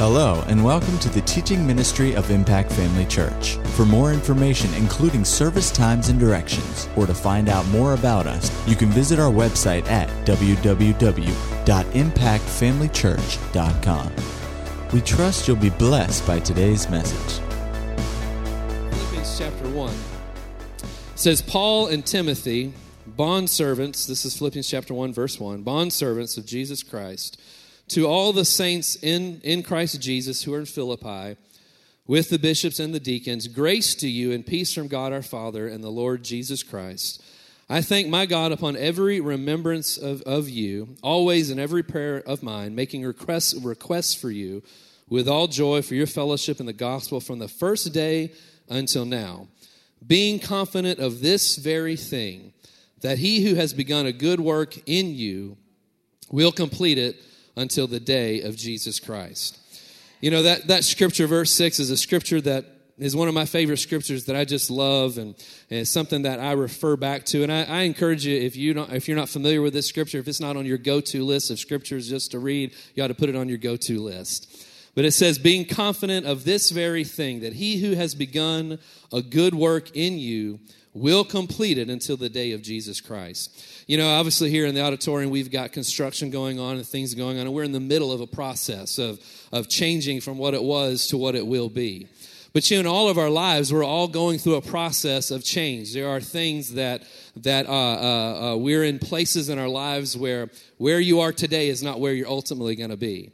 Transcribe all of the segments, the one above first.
Hello, and welcome to the teaching ministry of Impact Family Church. For more information, including service times and directions, or to find out more about us, you can visit our website at www.impactfamilychurch.com. We trust you'll be blessed by today's message. Philippians chapter 1 says, Paul and Timothy, bond servants, this is Philippians chapter 1, verse 1, bond servants of Jesus Christ to all the saints in, in Christ Jesus who are in Philippi, with the bishops and the deacons, grace to you and peace from God our Father and the Lord Jesus Christ. I thank my God upon every remembrance of, of you, always in every prayer of mine, making requests, requests for you with all joy for your fellowship in the gospel from the first day until now, being confident of this very thing, that he who has begun a good work in you will complete it until the day of Jesus Christ. You know, that, that scripture, verse 6, is a scripture that is one of my favorite scriptures that I just love and, and it's something that I refer back to. And I, I, encourage you, if, you don't, if you're not familiar with this scripture, if it's not on your go to list of scriptures just to read, you ought to put it on your go to list. But it says, being confident of this very thing, that he who has begun a good work in you will complete it until the day of Jesus Christ. You know, obviously, here in the auditorium, we've got construction going on and things going on, and we're in the middle of a process of, of changing from what it was to what it will be. But you know, in all of our lives, we're all going through a process of change. There are things that that uh, uh, uh, we're in places in our lives where where you are today is not where you're ultimately going to be.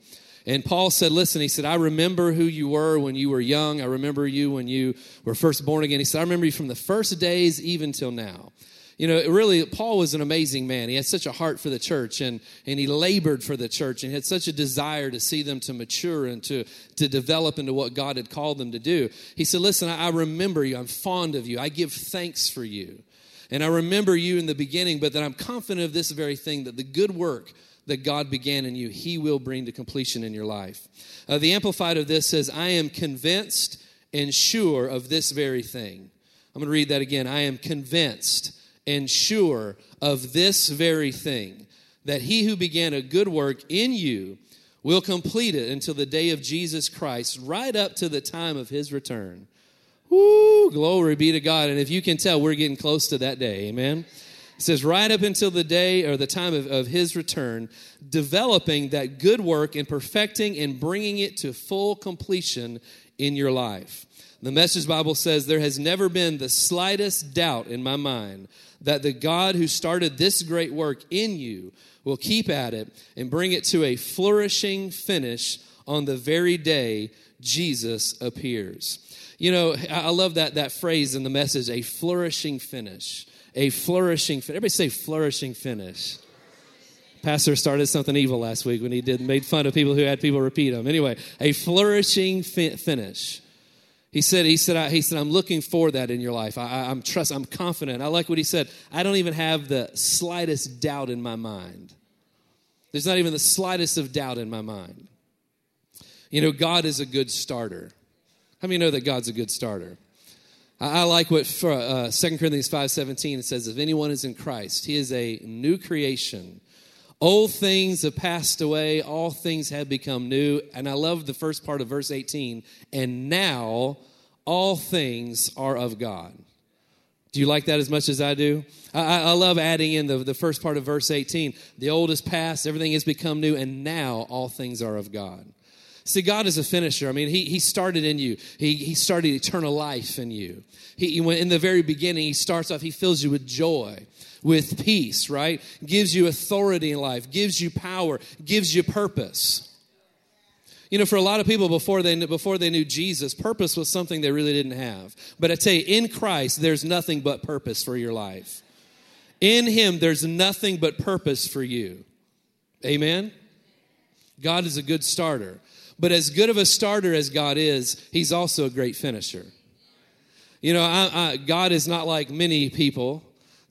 And Paul said, Listen, he said, I remember who you were when you were young. I remember you when you were first born again. He said, I remember you from the first days even till now. You know, really, Paul was an amazing man. He had such a heart for the church and, and he labored for the church and had such a desire to see them to mature and to, to develop into what God had called them to do. He said, Listen, I remember you. I'm fond of you. I give thanks for you. And I remember you in the beginning, but that I'm confident of this very thing that the good work that God began in you, He will bring to completion in your life. Uh, the Amplified of this says, I am convinced and sure of this very thing. I'm going to read that again. I am convinced and sure of this very thing, that He who began a good work in you will complete it until the day of Jesus Christ, right up to the time of His return. Woo, glory be to God. And if you can tell, we're getting close to that day. Amen. It says, right up until the day or the time of, of his return, developing that good work and perfecting and bringing it to full completion in your life. The Message Bible says, There has never been the slightest doubt in my mind that the God who started this great work in you will keep at it and bring it to a flourishing finish on the very day Jesus appears. You know, I love that, that phrase in the message, a flourishing finish a flourishing finish. Everybody say flourishing finish. Pastor started something evil last week when he did made fun of people who had people repeat them. Anyway, a flourishing fi- finish. He said, he said, I, he said, I'm looking for that in your life. I, I'm trust, I'm confident. I like what he said. I don't even have the slightest doubt in my mind. There's not even the slightest of doubt in my mind. You know, God is a good starter. How many know that God's a good starter? I like what uh, 2 Corinthians 5.17 says, if anyone is in Christ, he is a new creation. Old things have passed away, all things have become new. And I love the first part of verse 18, and now all things are of God. Do you like that as much as I do? I, I love adding in the, the first part of verse 18. The old is past, everything has become new, and now all things are of God. See, God is a finisher. I mean, He, he started in you, He, he started eternal life in you. He, in the very beginning, He starts off, He fills you with joy, with peace, right? Gives you authority in life, gives you power, gives you purpose. You know, for a lot of people before they, before they knew Jesus, purpose was something they really didn't have. But I tell you, in Christ, there's nothing but purpose for your life. In Him, there's nothing but purpose for you. Amen? God is a good starter. But as good of a starter as God is, He's also a great finisher. You know, I, I, God is not like many people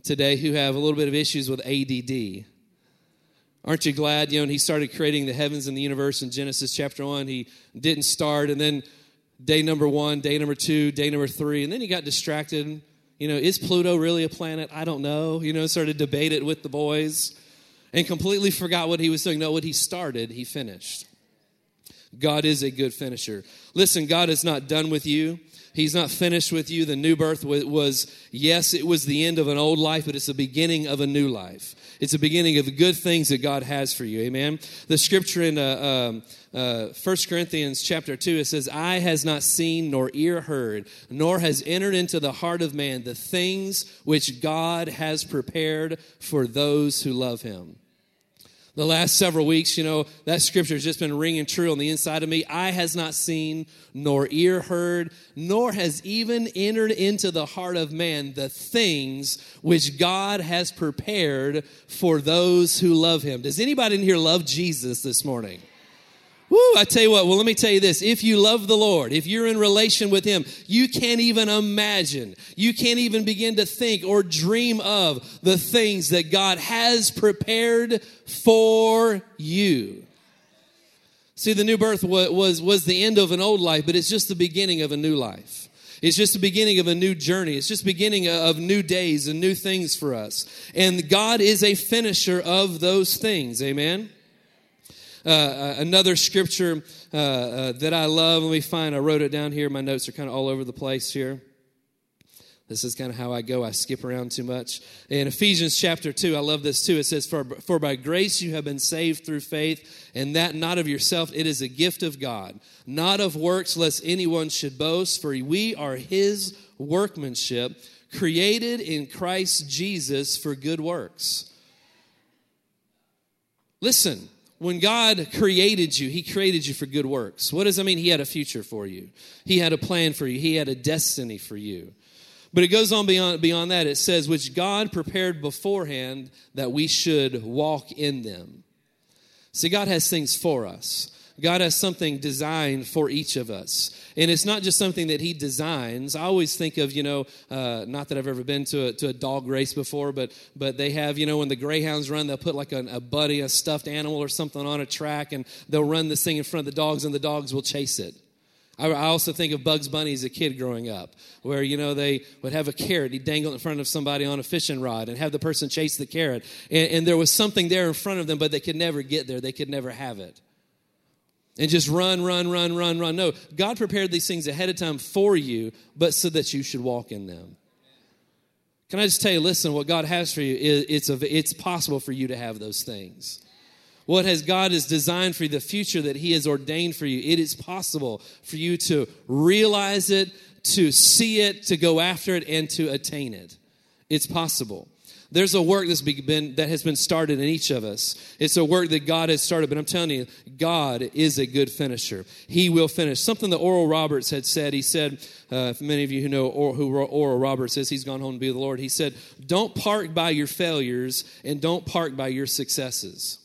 today who have a little bit of issues with ADD. Aren't you glad? You know, He started creating the heavens and the universe in Genesis chapter 1. He didn't start, and then day number one, day number two, day number three, and then he got distracted. You know, is Pluto really a planet? I don't know. You know, started debate it with the boys and completely forgot what he was doing. No, what he started, he finished. God is a good finisher. Listen, God is not done with you. He's not finished with you. The new birth was, yes, it was the end of an old life, but it's the beginning of a new life. It's the beginning of good things that God has for you. Amen. The scripture in uh, um, uh, 1 Corinthians chapter 2, it says, Eye has not seen, nor ear heard, nor has entered into the heart of man the things which God has prepared for those who love him the last several weeks, you know, that scripture has just been ringing true on the inside of me. Eye has not seen, nor ear heard, nor has even entered into the heart of man the things which God has prepared for those who love him. Does anybody in here love Jesus this morning? Woo, I tell you what, well, let me tell you this. If you love the Lord, if you're in relation with Him, you can't even imagine, you can't even begin to think or dream of the things that God has prepared for you. See, the new birth was, was, was the end of an old life, but it's just the beginning of a new life. It's just the beginning of a new journey. It's just beginning of new days and new things for us. And God is a finisher of those things. Amen. Uh, uh, another scripture uh, uh, that I love, let me find, I wrote it down here. My notes are kind of all over the place here. This is kind of how I go. I skip around too much. In Ephesians chapter 2, I love this too. It says, For, for by grace you have been saved through faith, and that not of yourself, it is a gift of God, not of works, lest anyone should boast, for we are his workmanship, created in Christ Jesus for good works. Listen, when God created you, He created you for good works. What does that mean? He had a future for you, He had a plan for you, He had a destiny for you. But it goes on beyond, beyond that. It says, which God prepared beforehand that we should walk in them. See, God has things for us. God has something designed for each of us. And it's not just something that He designs. I always think of, you know, uh, not that I've ever been to a, to a dog race before, but, but they have, you know, when the Greyhounds run, they'll put like a, a buddy, a stuffed animal or something on a track, and they'll run this thing in front of the dogs, and the dogs will chase it. I, also think of Bugs Bunny as a kid growing up, where you know they would have a carrot, he'd dangle in front of somebody on a fishing rod, and have the person chase the carrot, and, and there was something there in front of them, but they could never get there. They could never have it and just run, run, run, run, run. No, God prepared these things ahead of time for you, but so that you should walk in them. Can I just tell you, listen, what God has for you, it's, it's possible for you to have those things. What has God has designed for you, the future that He has ordained for you, it is possible for you to realize it, to see it, to go after it, and to attain it. It's possible. There's a work that's been, that has been started in each of us. It's a work that God has started, but I'm telling you, God is a good finisher. He will finish. Something that Oral Roberts had said, he said, uh, many of you who know or, who Oral Roberts is, he's gone home to be with the Lord. He said, Don't park by your failures and don't park by your successes.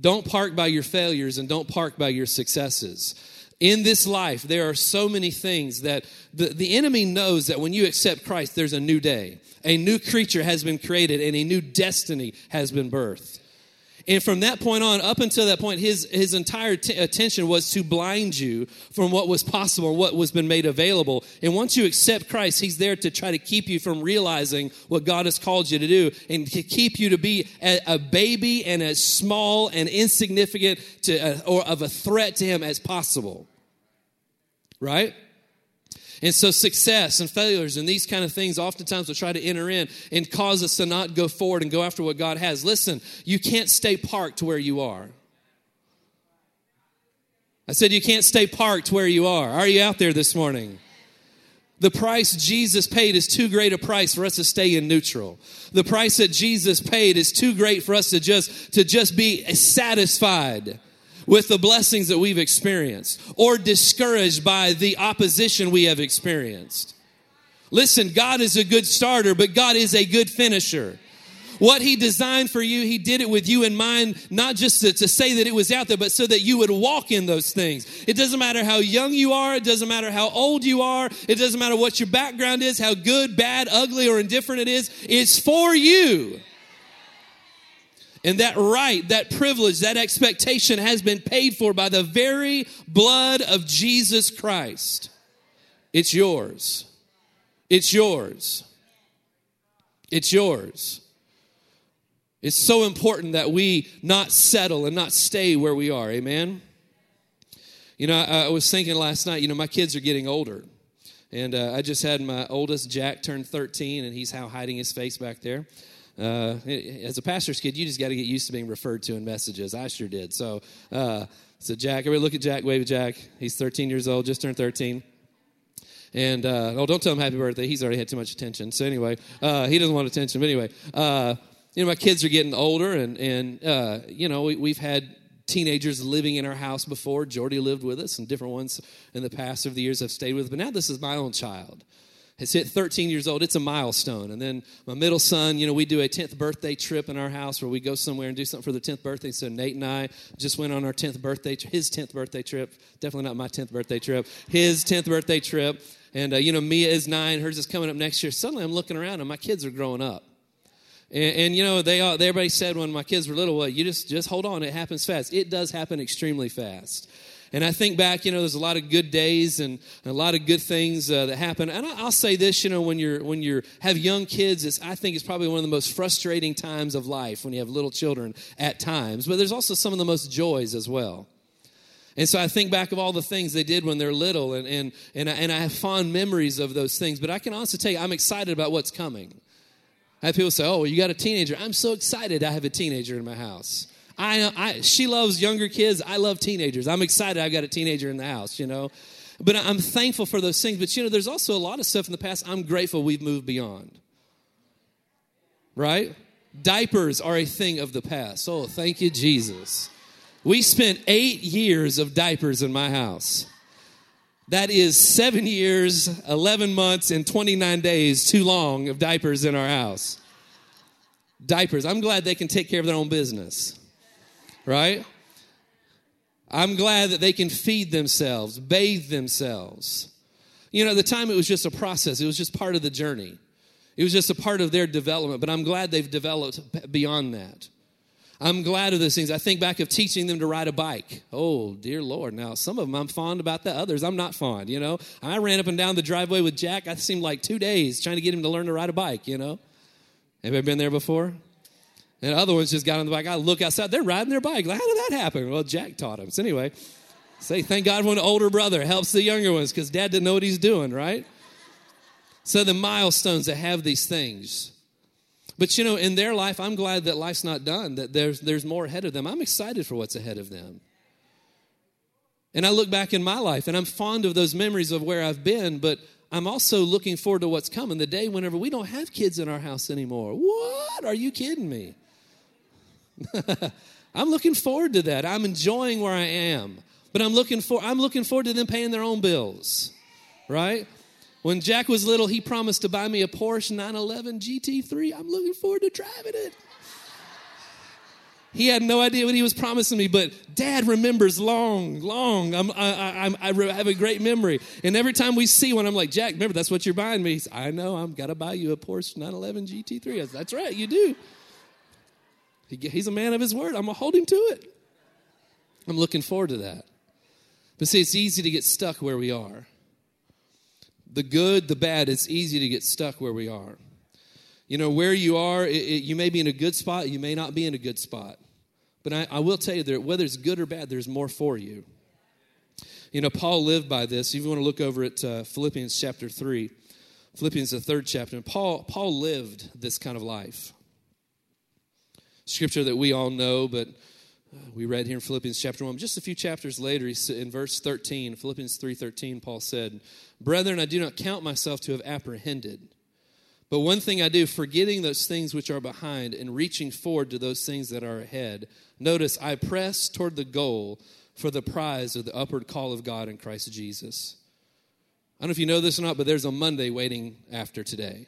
Don't park by your failures and don't park by your successes in this life, there are so many things that the, the enemy knows that when you accept Christ, there's a new day. A new creature has been created and a new destiny has been birthed. And from that point on, up until that point, his, his entire t- attention was to blind you from what was possible, and what was been made available. And once you accept Christ, he's there to try to keep you from realizing what God has called you to do and to keep you to be a, a baby and as small and insignificant to, uh, or of a threat to him as possible right? And so, success and failures and these kind of things oftentimes will try to enter in and cause us to not go forward and go after what God has. Listen, you can't stay parked where you are. I said, you can't stay parked where you are. Are you out there this morning? The price Jesus paid is too great a price for us to stay in neutral. The price that Jesus paid is too great for us to just, to just be satisfied with the blessings that we've experienced or discouraged by the opposition we have experienced. Listen, God is a good starter, but God is a good finisher. What He designed for you, He did it with you in mind, not just to, to, say that it was out there, but so that you would walk in those things. It doesn't matter how young you are, it doesn't matter how old you are, it doesn't matter what your background is, how good, bad, ugly, or indifferent it is. It's for you. And that right, that privilege, that expectation has been paid for by the very blood of Jesus Christ. It's yours. It's yours. It's yours. It's so important that we not settle and not stay where we are. Amen? You know, I, I was thinking last night, you know, my kids are getting older. And uh, I just had my oldest, Jack, turn 13, and he's how hiding his face back there. Uh, as a pastor's kid, you just got to get used to being referred to in messages. I sure did. So, uh, so Jack, everybody look at Jack, wave at Jack. He's 13 years old, just turned 13. And uh, oh, don't tell him happy birthday. He's already had too much attention. So anyway, uh, he doesn't want attention. But anyway, uh, you know, my kids are getting older, and and uh, you know, we, we've had teenagers living in our house before. Jordy lived with us, and different ones in the past of the years have stayed with. But now this is my own child. Has hit 13 years old. It's a milestone. And then my middle son, you know, we do a 10th birthday trip in our house where we go somewhere and do something for the 10th birthday. So Nate and I just went on our 10th birthday, his 10th birthday trip. Definitely not my 10th birthday trip. His 10th birthday trip. And, uh, you know, Mia is nine. Hers is coming up next year. Suddenly I'm looking around and my kids are growing up. And, and, you know, they all, everybody said when my kids were little, well, you just, just hold on. It happens fast. It does happen extremely fast. And I think back, you know, there's a lot of good days and a lot of good things uh, that happen. And I'll say this, you know, when you're when you have young kids, it's, I think it's probably one of the most frustrating times of life when you have little children at times. But there's also some of the most joys as well. And so I think back of all the things they did when they're little, and, and, and, I, and I have fond memories of those things. But I can also tell you, I'm excited about what's coming. I have people say, "Oh, you got a teenager." I'm so excited. I have a teenager in my house. I, I, she loves younger kids. I love teenagers. I'm excited. I've got a teenager in the house. You know, but I'm thankful for those things. But you know, there's also a lot of stuff in the past. I'm grateful we've moved beyond. Right? Diapers are a thing of the past. Oh, thank you, Jesus. We spent eight years of diapers in my house. That is seven years, 11 months, and 29 days too long of diapers in our house. Diapers. I'm glad they can take care of their own business, right? I'm glad that they can feed themselves, bathe themselves. You know, at the time it was just a process, it was just part of the journey. It was just a part of their development, but I'm glad they've developed beyond that. I'm glad of those things. I think back of teaching them to ride a bike. Oh, dear Lord. Now, some of them I'm fond about, the others I'm not fond, you know. I ran up and down the driveway with Jack. I seemed like two days trying to get him to learn to ride a bike, you know. Have you been there before? And other ones just got on the bike. I look outside, they're riding their bike. Like, how did that happen? Well, Jack taught them. So, anyway, say thank God when an older brother helps the younger ones because dad didn't know what he's doing, right? So, the milestones that have these things. But you know, in their life, I'm glad that life's not done, that there's, there's more ahead of them. I'm excited for what's ahead of them. And I look back in my life and I'm fond of those memories of where I've been, but I'm also looking forward to what's coming the day whenever we don't have kids in our house anymore. What? Are you kidding me? I'm looking forward to that. I'm enjoying where I am. But I'm looking for I'm looking forward to them paying their own bills. Right? When Jack was little, he promised to buy me a Porsche 911 GT3. I'm looking forward to driving it. He had no idea what he was promising me, but dad remembers long, long. I'm, I, I, I have a great memory. And every time we see one, I'm like, Jack, remember, that's what you're buying me. I know, I'm got to buy you a Porsche 911 GT3. Said, that's right, you do. He, he's a man of his word. I'm going to hold him to it. I'm looking forward to that. But see, it's easy to get stuck where we are the good, the bad, it's easy to get stuck where we are. You know, where you are, it, it, you may be in a good spot, you may not be in a good spot. But I, I will tell you that whether it's good or bad, there's more for you. You know, Paul lived by this. If you want to look over at uh, Philippians chapter 3, Philippians, the third chapter, Paul, Paul lived this kind of life. Scripture that we all know, but uh, we read here in Philippians chapter 1. Just a few chapters later, in verse 13, Philippians 3.13, Paul said, Brethren, I do not count myself to have apprehended. But one thing I do, forgetting those things which are behind and reaching forward to those things that are ahead. Notice, I press toward the goal for the prize of the upward call of God in Christ Jesus. I don't know if you know this or not, but there's a Monday waiting after today.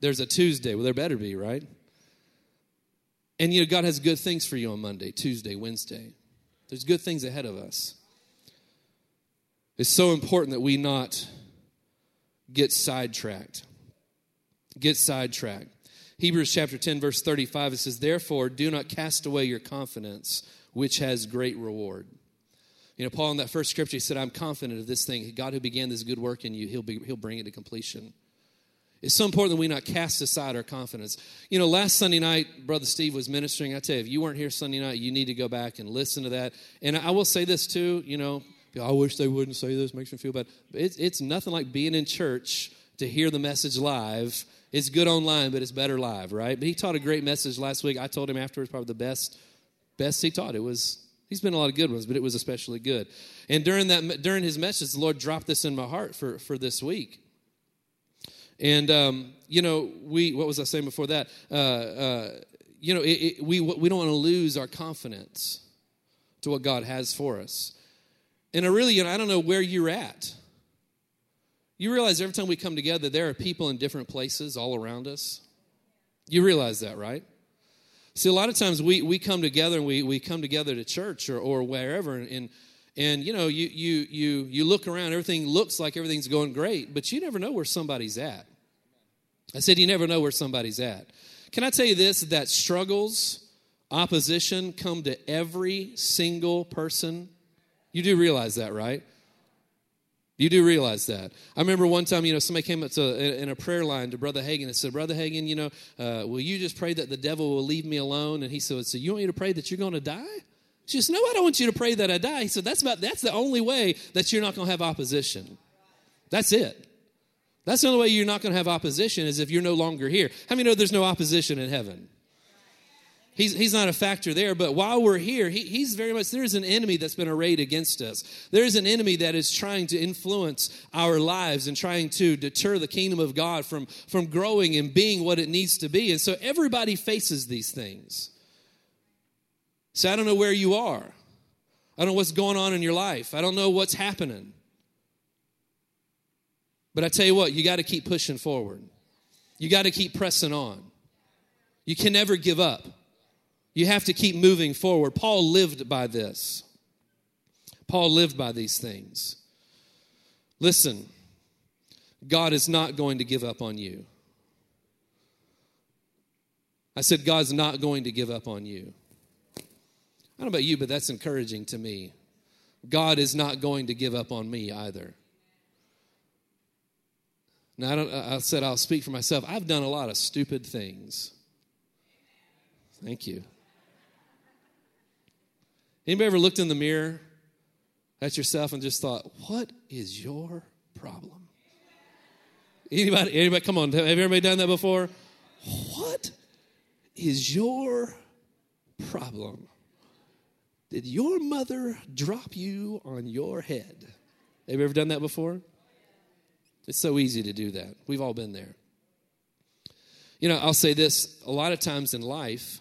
There's a Tuesday. Well, there better be, right? And you know, God has good things for you on Monday, Tuesday, Wednesday. There's good things ahead of us. It's so important that we not get sidetracked. Get sidetracked. Hebrews chapter 10, verse 35, it says, Therefore, do not cast away your confidence, which has great reward. You know, Paul in that first scripture, he said, I'm confident of this thing. God who began this good work in you, he'll, be, he'll bring it to completion. It's so important that we not cast aside our confidence. You know, last Sunday night, Brother Steve was ministering. I tell you, if you weren't here Sunday night, you need to go back and listen to that. And I will say this too, you know, I wish they wouldn't say this, makes me feel bad. It's, it's nothing like being in church to hear the message live. It's good online, but it's better live, right? But he taught a great message last week. I told him afterwards, probably the best, best he taught. It was, he's been a lot of good ones, but it was especially good. And during that, during his message, the Lord dropped this in my heart for, for this week. And um, you know, we what was I saying before that? Uh, uh, you know, it, it, we we don't want to lose our confidence to what God has for us. And I really, you know, I don't know where you're at. You realize every time we come together, there are people in different places all around us. You realize that, right? See, a lot of times we, we come together and we, we come together to church or, or wherever, and, and, and you know, you, you, you, you look around, everything looks like everything's going great, but you never know where somebody's at. I said, you never know where somebody's at. Can I tell you this that struggles, opposition come to every single person? You do realize that, right? You do realize that. I remember one time, you know, somebody came up to in a prayer line to Brother Hagin and said, "Brother Hagin, you know, uh, will you just pray that the devil will leave me alone?" And he said, "So you want me to pray that you're going to die?" She says, "No, I don't want you to pray that I die." He said, "That's about that's the only way that you're not going to have opposition. That's it. That's the only way you're not going to have opposition is if you're no longer here. How many know there's no opposition in heaven?" He's, he's not a factor there, but while we're here, he, he's very much, there's an enemy that's been arrayed against us. There's an enemy that is trying to influence our lives and trying to deter the kingdom of God from, from growing and being what it needs to be. And so everybody faces these things. So I don't know where you are. I don't know what's going on in your life. I don't know what's happening. But I tell you what, you got to keep pushing forward. You got to keep pressing on. You can never give up. You have to keep moving forward. Paul lived by this. Paul lived by these things. Listen, God is not going to give up on you. I said, God's not going to give up on you. I don't know about you, but that's encouraging to me. God is not going to give up on me either. Now, I, don't, I said I'll speak for myself. I've done a lot of stupid things. Thank you. Anybody ever looked in the mirror at yourself and just thought, what is your problem? Anybody, anybody, come on, have everybody done that before? What is your problem? Did your mother drop you on your head? Have you ever done that before? It's so easy to do that. We've all been there. You know, I'll say this a lot of times in life,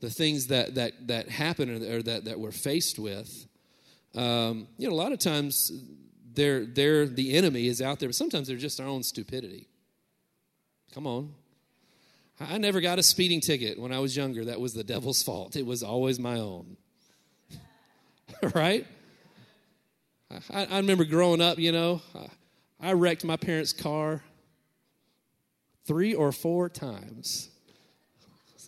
the things that that that happen or that that we're faced with um, you know a lot of times they're they're the enemy is out there but sometimes they're just our own stupidity come on i never got a speeding ticket when i was younger that was the devil's fault it was always my own right I, I, remember growing up you know I wrecked my parents car three or four times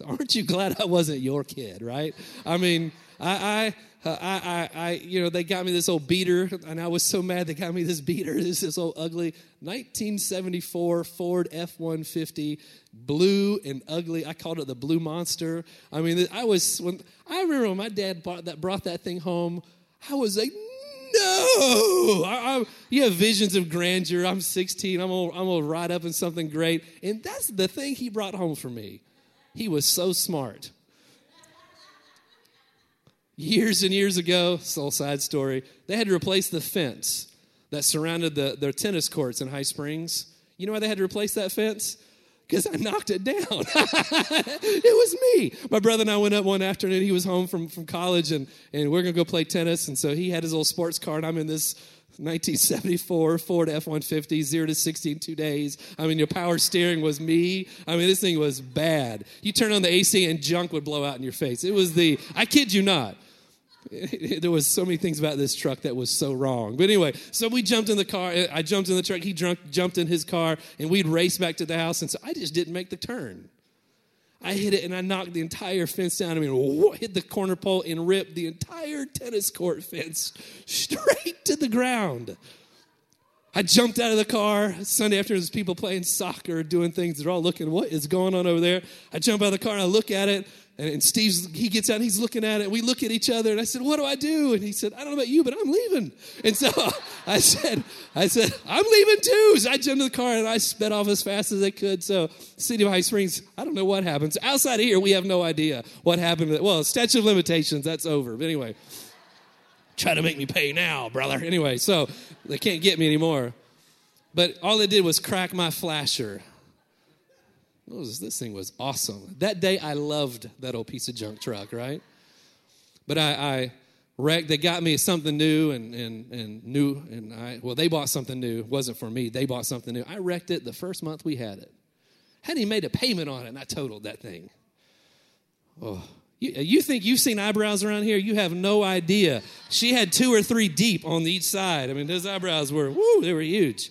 Aren't you glad I wasn't your kid, right? I mean, I, I, Uh, I, I, I, you know, they got me this old beater, and I was so mad they got me this beater. This is old ugly 1974 Ford F-150, blue and ugly. I called it the Blue Monster. I mean, I was when I remember when my dad bought that, brought that thing home. I was like, no. I, I, you have visions of grandeur. I'm 16. I'm gonna, I'm gonna ride up in something great, and that's the thing he brought home for me. He was so smart. Years and years ago, soul side story, they had to replace the fence that surrounded the, their tennis courts in High Springs. You know why they had to replace that fence? Because I knocked it down. it was me. My brother and I went up one afternoon. He was home from, from college, and, and we're going to go play tennis. And so he had his little sports car, and I'm in this 1974 Ford F 150, 0 to 60 in two days. I mean, your power steering was me. I mean, this thing was bad. You turn on the AC and junk would blow out in your face. It was the, I kid you not. there was so many things about this truck that was so wrong. But anyway, so we jumped in the car. I jumped in the truck. He drunk, jumped in his car, and we'd race back to the house. And so I just didn't make the turn. I hit it and I knocked the entire fence down. I mean, hit the corner pole and ripped the entire tennis court fence straight to the ground. I jumped out of the car. Sunday afternoon, there's people playing soccer, doing things. They're all looking, what is going on over there? I jump out of the car and I look at it. And Steve's, he gets out and he's looking at it. We look at each other and I said, What do I do? And he said, I don't know about you, but I'm leaving. And so I said, I said, I'm leaving too. So I jumped in the car and I sped off as fast as I could. So City of High Springs, I don't know what happens. Outside of here, we have no idea what happened. Well, statute of limitations, that's over. But anyway, try to make me pay now, brother. Anyway, so they can't get me anymore. But all they did was crack my flasher. Was, this thing was awesome. That day, I loved that old piece of junk truck, right? But I, I wrecked. They got me something new and, and, and new. And I, well, they bought something new. It wasn't for me. They bought something new. I wrecked it the first month we had it. Hadn't even made a payment on it, and I totaled that thing. Oh, you, you think you've seen eyebrows around here? You have no idea. She had two or three deep on each side. I mean, those eyebrows were, woo, they were huge.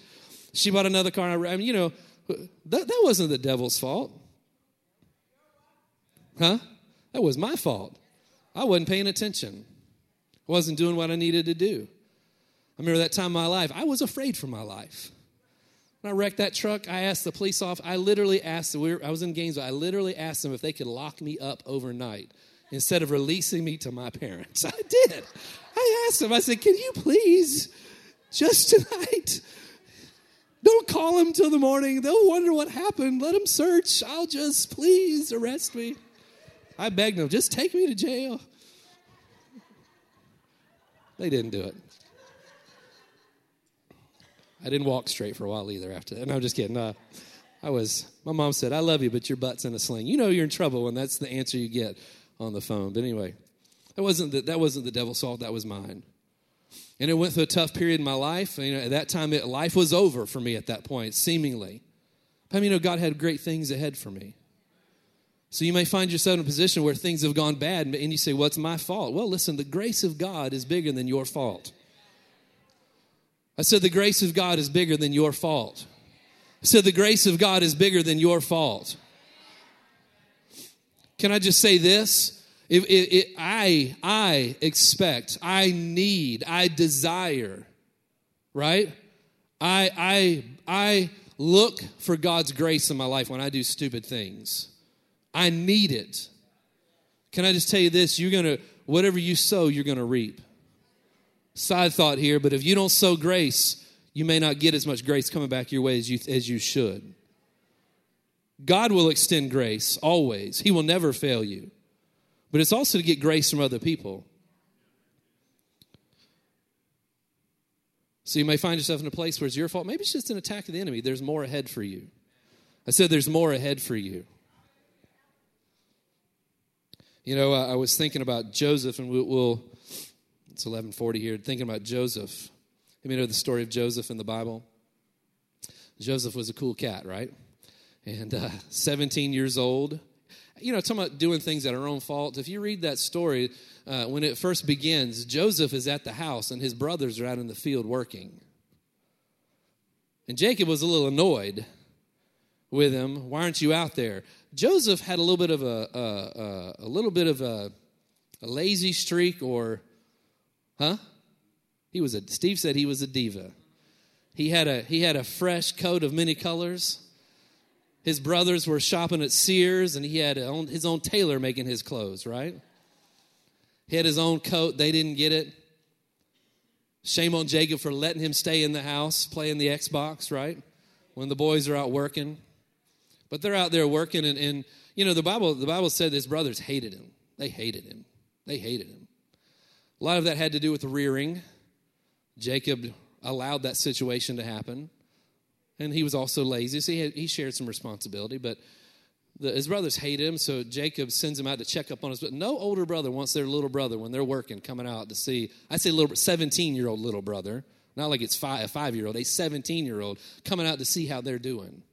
She bought another car. I mean, you know, that, that wasn't the devil's fault. Huh? That was my fault. I wasn't paying attention. I wasn't doing what I needed to do. I remember that time in my life, I was afraid for my life. When I wrecked that truck, I asked the police off. I literally asked, we were, I was in Gainesville, I literally asked them if they could lock me up overnight instead of releasing me to my parents. I did. I asked them, I said, can you please, just tonight, don't call him till the morning. They'll wonder what happened. Let him search. I'll just, please arrest me. I begged them, just take me to jail. They didn't do it. I didn't walk straight for a while either after that. No, I'm just kidding. Uh, I was, my mom said, I love you, but your butt's in a sling. You know you're in trouble when that's the answer you get on the phone. But anyway, that wasn't the, that wasn't the devil's fault, that was mine. And it went through a tough period in my life. You know, at that time, it, life was over for me at that point, seemingly. But I mean, you know, God had great things ahead for me. So you may find yourself in a position where things have gone bad, and you say, "What's well, my fault?" Well, listen, the grace of God is bigger than your fault. I said, "The grace of God is bigger than your fault." I said, "The grace of God is bigger than your fault." Can I just say this? If, if, if, I, I expect, I need, I desire, right? I, I, I look for God's grace in my life when I do stupid things. I need it. Can I just tell you this? You're going to, whatever you sow, you're going to reap. Side thought here, but if you don't sow grace, you may not get as much grace coming back your way as you, as you should. God will extend grace always, He will never fail you but it's also to get grace from other people. So you may find yourself in a place where it's your fault. Maybe it's just an attack of the enemy. There's more ahead for you. I said there's more ahead for you. You know, I was thinking about Joseph, and we'll, we'll it's 1140 here, thinking about Joseph. You may know the story of Joseph in the Bible? Joseph was a cool cat, right? And uh, 17 years old, you know, talking about doing things at our own fault. If you read that story, uh, when it first begins, Joseph is at the house and his brothers are out in the field working. And Jacob was a little annoyed with him. Why aren't you out there? Joseph had a little bit of a, a, a, a little bit of a, a lazy streak, or, huh? He was a. Steve said he was a diva. He had a he had a fresh coat of many colors. His brothers were shopping at Sears, and he had his own tailor making his clothes, right? He had his own coat. They didn't get it. Shame on Jacob for letting him stay in the house playing the Xbox, right? When the boys are out working. But they're out there working, and, and you know, the Bible, the Bible said his brothers hated him. They hated him. They hated him. A lot of that had to do with rearing. Jacob allowed that situation to happen and he was also lazy, so he, had, he shared some responsibility. But the, his brothers hate him, so Jacob sends him out to check up on his. But no older brother wants their little brother when they're working coming out to see. I say little, seventeen year old little brother, not like it's five, a five year old, a seventeen year old coming out to see how they're doing.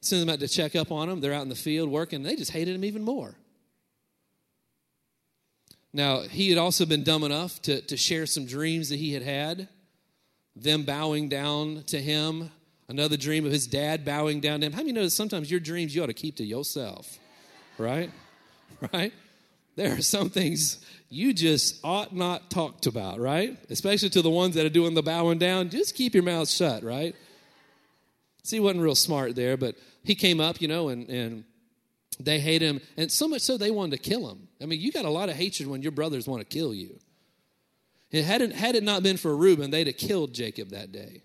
Sends them out to check up on them. They're out in the field working. They just hated him even more. Now, he had also been dumb enough to, to share some dreams that he had had, them bowing down to him Another dream of his dad bowing down to him. How many know sometimes your dreams you ought to keep to yourself? Right? Right? There are some things you just ought not talked about, right? Especially to the ones that are doing the bowing down. Just keep your mouth shut, right? See, he wasn't real smart there, but he came up, you know, and, and they hate him. And so much so they wanted to kill him. I mean, you got a lot of hatred when your brothers want to kill you. And had it, had it not been for Reuben, they'd have killed Jacob that day.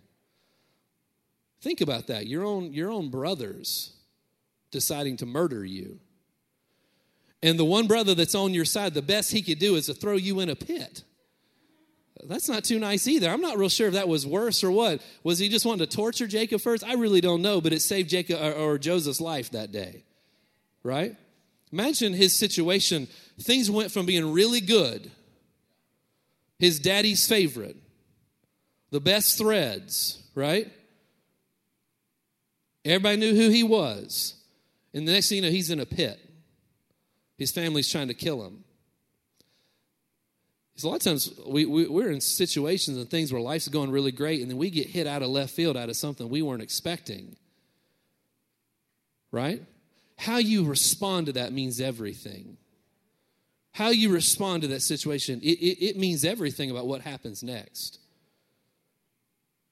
Think about that. Your own, your own brothers deciding to murder you. And the one brother that's on your side, the best he could do is to throw you in a pit. That's not too nice either. I'm not real sure if that was worse or what. Was he just wanting to torture Jacob first? I really don't know, but it saved Jacob or, or Joseph's life that day. Right? Imagine his situation. Things went from being really good, his daddy's favorite, the best threads, right? Everybody knew who he was. And the next thing you know, he's in a pit. His family's trying to kill him. Because a lot of times we, we, we're in situations and things where life's going really great, and then we get hit out of left field out of something we weren't expecting. Right? How you respond to that means everything. How you respond to that situation, it, it, it means everything about what happens next.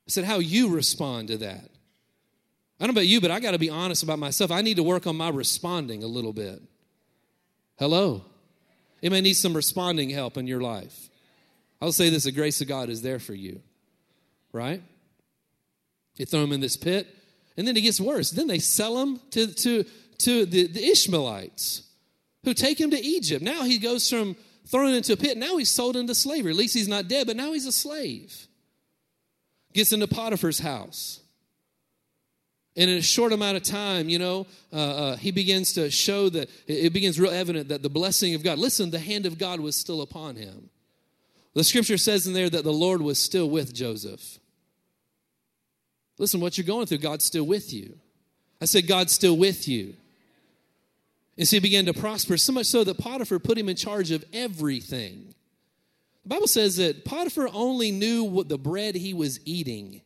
I said, how you respond to that. I don't know about you, but I got to be honest about myself. I need to work on my responding a little bit. Hello? It may need some responding help in your life. I'll say this the grace of God is there for you, right? You throw him in this pit, and then it gets worse. Then they sell him to, to, to the, the Ishmaelites who take him to Egypt. Now he goes from thrown into a pit, now he's sold into slavery. At least he's not dead, but now he's a slave. Gets into Potiphar's house. And in a short amount of time, you know, uh, uh, he begins to show that it begins real evident that the blessing of God, listen, the hand of God was still upon him. The scripture says in there that the Lord was still with Joseph. Listen, what you're going through, God's still with you. I said, God's still with you. And so he began to prosper, so much so that Potiphar put him in charge of everything. The Bible says that Potiphar only knew what the bread he was eating.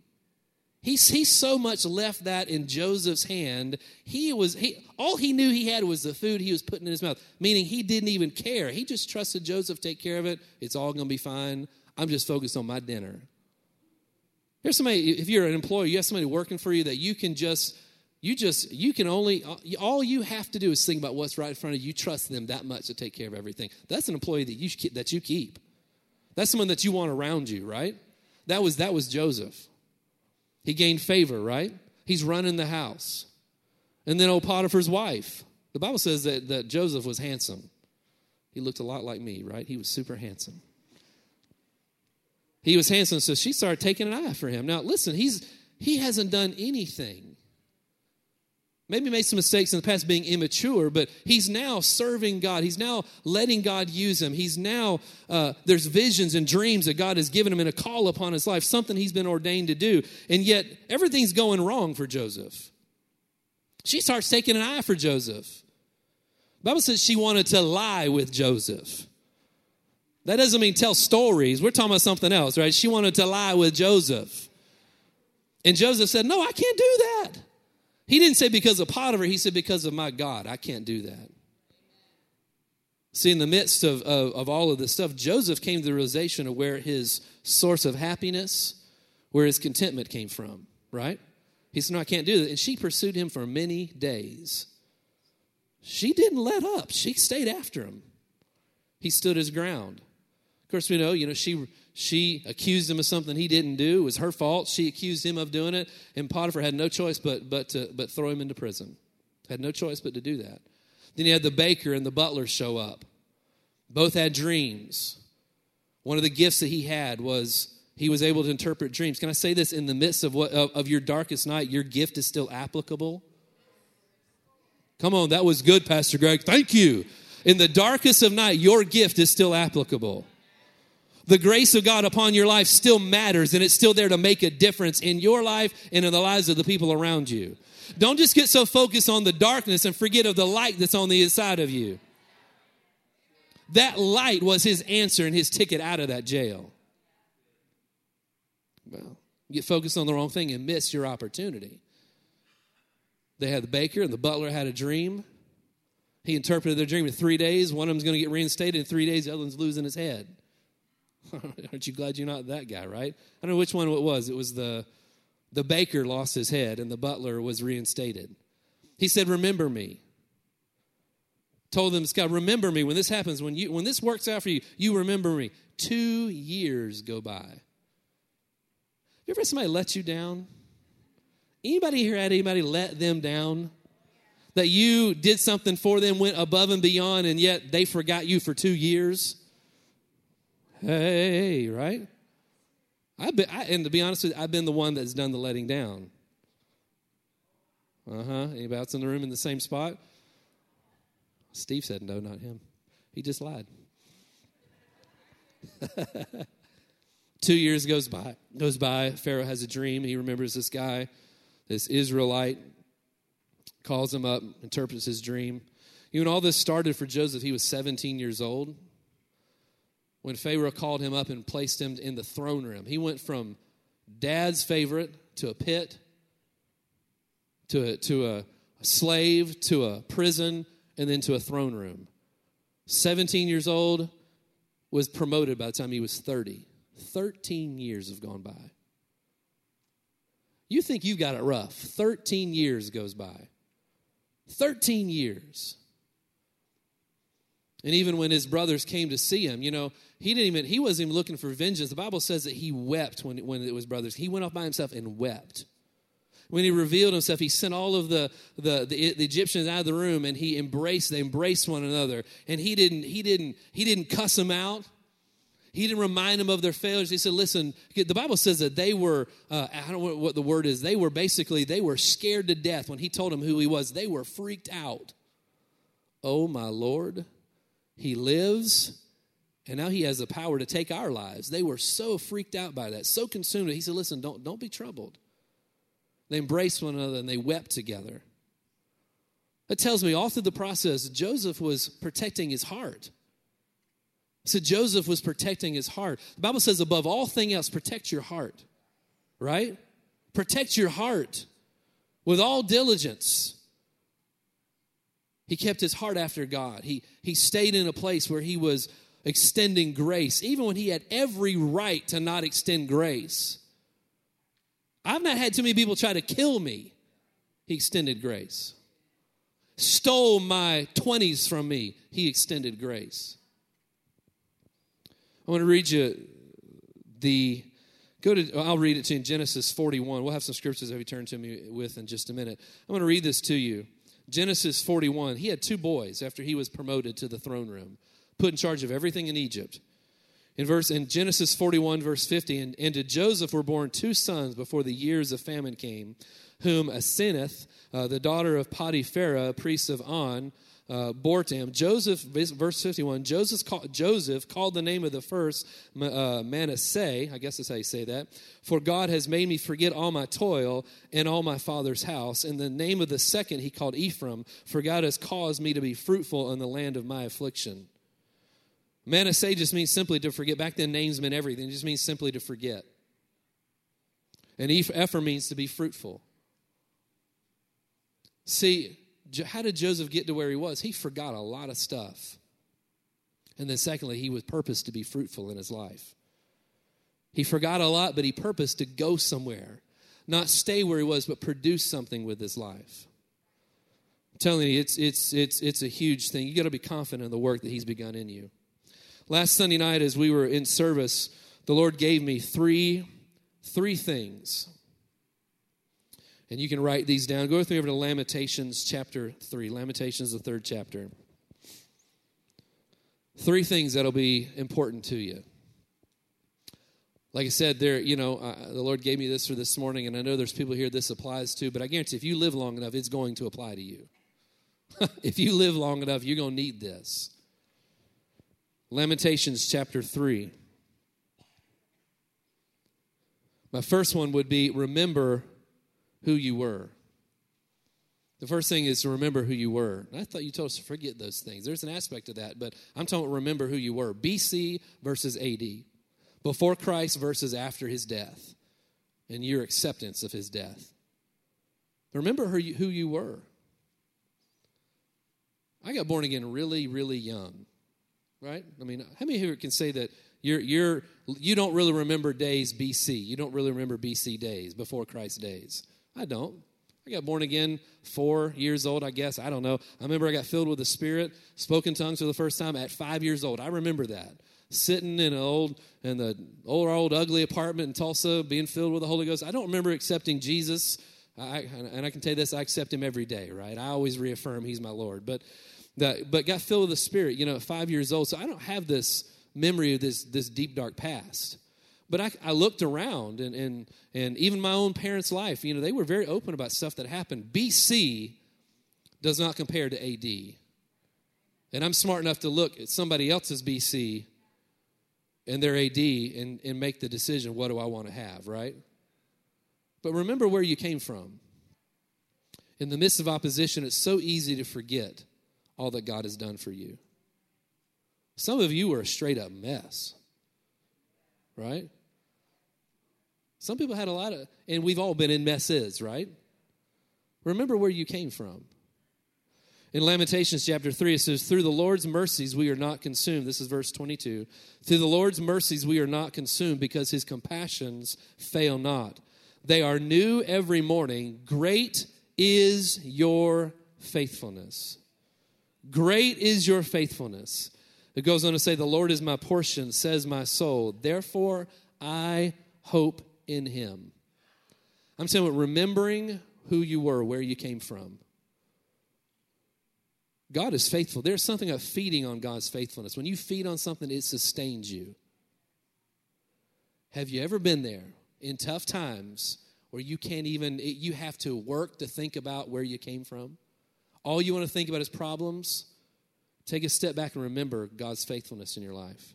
He's, he so much left that in Joseph's hand. He was he all he knew he had was the food he was putting in his mouth, meaning he didn't even care. He just trusted Joseph take care of it. It's all going to be fine. I'm just focused on my dinner. Here's somebody if you're an employer, you have somebody working for you that you can just you just you can only all you have to do is think about what's right in front of you. You trust them that much to take care of everything. That's an employee that you that you keep. That's someone that you want around you, right? That was that was Joseph. He gained favor, right? He's running the house. And then old Potiphar's wife. The Bible says that, that Joseph was handsome. He looked a lot like me, right? He was super handsome. He was handsome, so she started taking an eye for him. Now, listen, he's he hasn't done anything Maybe made some mistakes in the past being immature, but he's now serving God. He's now letting God use him. He's now, uh, there's visions and dreams that God has given him and a call upon his life, something he's been ordained to do. And yet, everything's going wrong for Joseph. She starts taking an eye for Joseph. The Bible says she wanted to lie with Joseph. That doesn't mean tell stories. We're talking about something else, right? She wanted to lie with Joseph. And Joseph said, No, I can't do that. He didn't say because of Potiphar, he said because of my God. I can't do that. See, in the midst of, of, of, all of this stuff, Joseph came to the realization of where his source of happiness, where his contentment came from, right? He said, No, I can't do that. And she pursued him for many days. She didn't let up, she stayed after him. He stood his ground. Of course, we know, you know, she she accused him of something he didn't do. It was her fault. She accused him of doing it, and Potiphar had no choice but but to but throw him into prison. Had no choice but to do that. Then he had the baker and the butler show up. Both had dreams. One of the gifts that he had was he was able to interpret dreams. Can I say this in the midst of what of, of your darkest night, your gift is still applicable? Come on, that was good, Pastor Greg. Thank you. In the darkest of night, your gift is still applicable the grace of God upon your life still matters and it's still there to make a difference in your life and in the lives of the people around you. Don't just get so focused on the darkness and forget of the light that's on the inside of you. That light was his answer and his ticket out of that jail. Well, get focused on the wrong thing and miss your opportunity. They had the baker and the butler had a dream. He interpreted their dream in three days. One of them's going to get reinstated in three days. The other one's losing his head. Aren't you glad you're not that guy, right? I don't know which one it was. It was the the baker lost his head and the butler was reinstated. He said, "Remember me." Told them, "Scott, remember me when this happens. When you when this works out for you, you remember me." Two years go by. Have you ever had somebody let you down? Anybody here had anybody let them down? That you did something for them, went above and beyond, and yet they forgot you for two years? Hey, right? I've been, I, and to be honest with you, I've been the one that's done the letting down. Uh huh. Anybody else in the room in the same spot? Steve said no, not him. He just lied. Two years goes by. Goes by. Pharaoh has a dream. He remembers this guy, this Israelite, calls him up, interprets his dream. You know, all this started for Joseph. He was 17 years old when Pharaoh called him up and placed him in the throne room. He went from dad's favorite to a pit, to a, to a, slave, to a prison, and then to a throne room. 17 years old, was promoted by the time he was 30. 13 years have gone by. You think you've got it rough. 13 years goes by. 13 years. And even when his brothers came to see him, you know, he didn't even he wasn't even looking for vengeance. The Bible says that he wept when when it was brothers. He went off by himself and wept. When he revealed himself, he sent all of the, the, the, the Egyptians out of the room and he embraced, they embraced one another. And he didn't, he didn't, he didn't cuss them out. He didn't remind them of their failures. He said, listen, the Bible says that they were, uh, I don't know what the word is, they were basically, they were scared to death when he told them who he was. They were freaked out. Oh, my Lord, he lives and now he has the power to take our lives. They were so freaked out by that, so consumed. He said, Listen, don't, don't be troubled. They embraced one another and they wept together. That tells me all through the process, Joseph was protecting his heart. So Joseph was protecting his heart. The Bible says, above all thing else, protect your heart, right? Protect your heart with all diligence. He kept his heart after God. He, he stayed in a place where he was extending grace, even when he had every right to not extend grace. I've not had too many people try to kill me. He extended grace. Stole my 20s from me. He extended grace. I want to read you the go to I'll read it to you in Genesis 41. We'll have some scriptures that you turn to me with in just a minute. I'm going to read this to you. Genesis 41. He had two boys after he was promoted to the throne room, put in charge of everything in Egypt. In verse in Genesis 41, verse 50, and, and to Joseph were born two sons before the years of famine came, whom Asenath, uh, the daughter of Potipharah, priest of On, uh, bore to him. Joseph, verse 51, Joseph, Joseph called the name of the first uh, Manasseh, I guess that's how you say that, for God has made me forget all my toil and all my father's house. And the name of the second he called Ephraim, for God has caused me to be fruitful in the land of my affliction. Manasseh just means simply to forget. Back then, names meant everything. It just means simply to forget. And Ephraim means to be fruitful. See, how did Joseph get to where he was? He forgot a lot of stuff. And then, secondly, he was purposed to be fruitful in his life. He forgot a lot, but he purposed to go somewhere, not stay where he was, but produce something with his life. I'm telling you, it's, it's, it's, it's a huge thing. You got to be confident in the work that he's begun in you. Last Sunday night, as we were in service, the Lord gave me three, three things. And you can write these down. Go with me over to Lamentations chapter 3. Lamentations, the third chapter. Three things that'll be important to you. Like I said, there, you know, uh, the Lord gave me this for this morning, and I know there's people here this applies to, but I guarantee if you live long enough, it's going to apply to you. if you live long enough, you're going to need this. Lamentations chapter 3. My first one would be remember who you were. The first thing is to remember who you were. I thought you told us to forget those things. There's an aspect of that, but I'm talking remember who you were. BC versus AD. Before Christ versus after his death. And your acceptance of his death. Remember who you, who you were. I got born again really, really young, right? I mean, how many here can say that you're, you're, you don't really remember days BC? You don't really remember BC days, before Christ days. I don't. I got born again four years old, I guess. I don't know. I remember I got filled with the Spirit, spoken tongues for the first time at five years old. I remember that. Sitting in an old in the old old ugly apartment in Tulsa, being filled with the Holy Ghost. I don't remember accepting Jesus. I, and I can tell you this: I accept Him every day. Right? I always reaffirm He's my Lord. But that, but got filled with the Spirit. You know, at five years old. So I don't have this memory of this this deep dark past. But I, I looked around and, and, and even my own parents' life, you know, they were very open about stuff that happened. BC does not compare to AD. And I'm smart enough to look at somebody else's BC and their AD and, and make the decision what do I want to have, right? But remember where you came from. In the midst of opposition, it's so easy to forget all that God has done for you. Some of you are a straight up mess, right? Some people had a lot of, and we've all been in messes, right? Remember where you came from. In Lamentations chapter 3, it says, Through the Lord's mercies we are not consumed. This is verse 22. Through the Lord's mercies we are not consumed because his compassions fail not. They are new every morning. Great is your faithfulness. Great is your faithfulness. It goes on to say, The Lord is my portion, says my soul. Therefore I hope in Him. I'm saying, remembering who you were, where you came from. God is faithful. There's something of feeding on God's faithfulness. When you feed on something, it sustains you. Have you ever been there in tough times where you can't even, you have to work to think about where you came from? All you want to think about is problems? Take a step back and remember God's faithfulness in your life.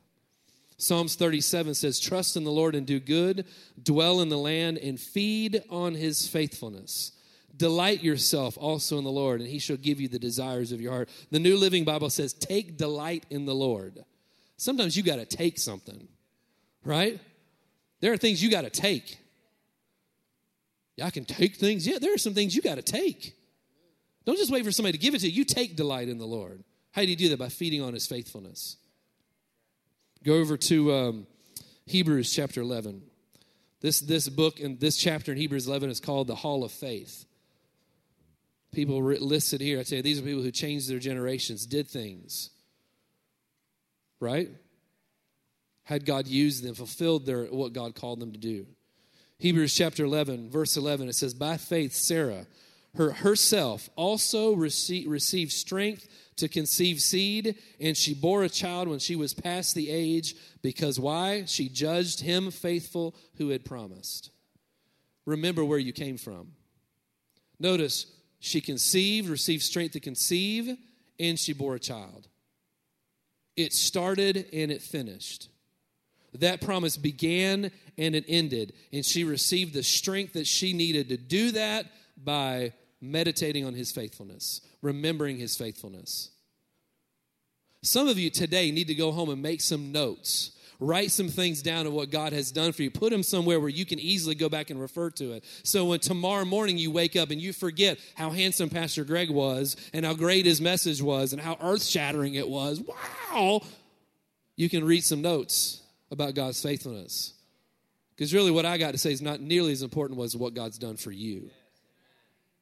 Psalms 37 says, Trust in the Lord and do good, dwell in the land and feed on his faithfulness. Delight yourself also in the Lord, and he shall give you the desires of your heart. The New Living Bible says, Take delight in the Lord. Sometimes you got to take something, right? There are things you got to take. Yeah, I can take things. Yeah, there are some things you got to take. Don't just wait for somebody to give it to you. You take delight in the Lord. How do you do that? By feeding on his faithfulness. Go over to um, Hebrews chapter 11. This, this book and this chapter in Hebrews 11 is called the Hall of Faith. People listed here, I tell you, these are people who changed their generations, did things, right? Had God used them, fulfilled their, what God called them to do. Hebrews chapter 11, verse 11, it says, By faith, Sarah, her herself also received, received strength to conceive seed, and she bore a child when she was past the age, because why? She judged him faithful who had promised. Remember where you came from. Notice, she conceived, received strength to conceive, and she bore a child. It started and it finished. That promise began and it ended, and she received the strength that she needed to do that by meditating on his faithfulness, remembering his faithfulness. Some of you today need to go home and make some notes. Write some things down of what God has done for you. Put them somewhere where you can easily go back and refer to it. So when tomorrow morning you wake up and you forget how handsome Pastor Greg was and how great his message was and how earth shattering it was, wow, you can read some notes about God's faithfulness. Because really, what I got to say is not nearly as important as what God's done for you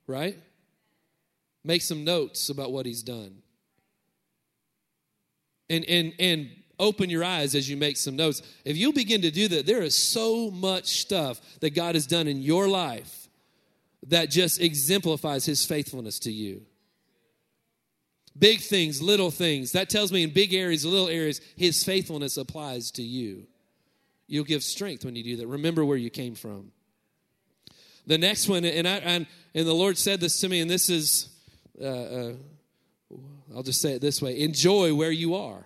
right? Make some notes about what he's done. And and and open your eyes as you make some notes. If you'll begin to do that, there is so much stuff that God has done in your life that just exemplifies his faithfulness to you. Big things, little things. That tells me in big areas, little areas, his faithfulness applies to you. You'll give strength when you do that. Remember where you came from. The next one, and I and, and the Lord said this to me, and this is, uh, uh, I'll just say it this way: enjoy where you are.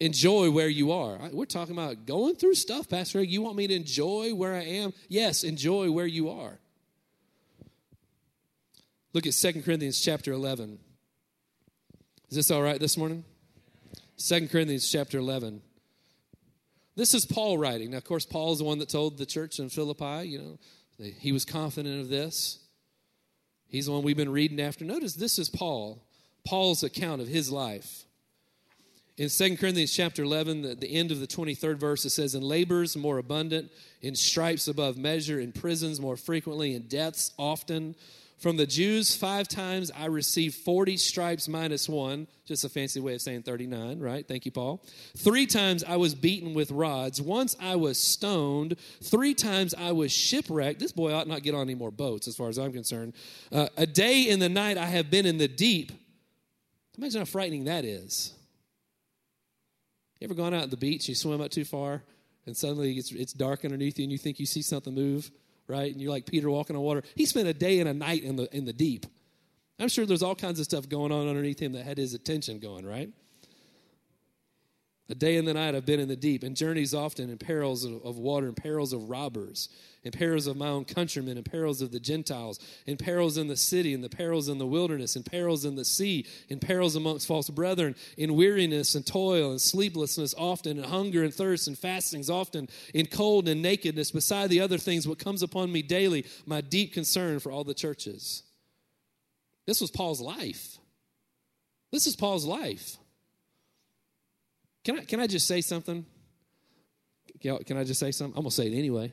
Enjoy where you are. We're talking about going through stuff, Pastor Greg. You want me to enjoy where I am? Yes, enjoy where you are. Look at Second Corinthians chapter 11. Is this all right this morning? Second Corinthians chapter 11. This is Paul writing. Now, of course, Paul is the one that told the church in Philippi, you know, he was confident of this. He's the one we've been reading after. Notice this is Paul, Paul's account of his life. In 2 Corinthians chapter 11, the, the end of the 23rd verse, it says, In labors more abundant, in stripes above measure, in prisons more frequently, in deaths often. From the Jews, five times I received 40 stripes minus one, just a fancy way of saying 39, right? Thank you, Paul. Three times I was beaten with rods. Once I was stoned. Three times I was shipwrecked. This boy ought not get on any more boats, as far as I'm concerned. Uh, a day in the night I have been in the deep. Imagine how frightening that is. You ever gone out at the beach, you swim up too far, and suddenly it's, it's dark underneath you, and you think you see something move? Right? And you're like Peter walking on water. He spent a day and a night in the in the deep. I'm sure there's all kinds of stuff going on underneath him that had his attention going, right? A day and the night I've been in the deep, and journeys often in perils of, water, in perils of robbers, in perils of my own countrymen, in perils of the Gentiles, in perils in the city, in the perils in the wilderness, in perils in the sea, in perils amongst false brethren, in weariness and toil and sleeplessness often, and hunger and thirst and fastings often, in cold and nakedness, beside the other things what comes upon me daily, my deep concern for all the churches. This was Paul's life. This is Paul's life. Can I, can I just say something? Can I just say something? I'm going to say it anyway.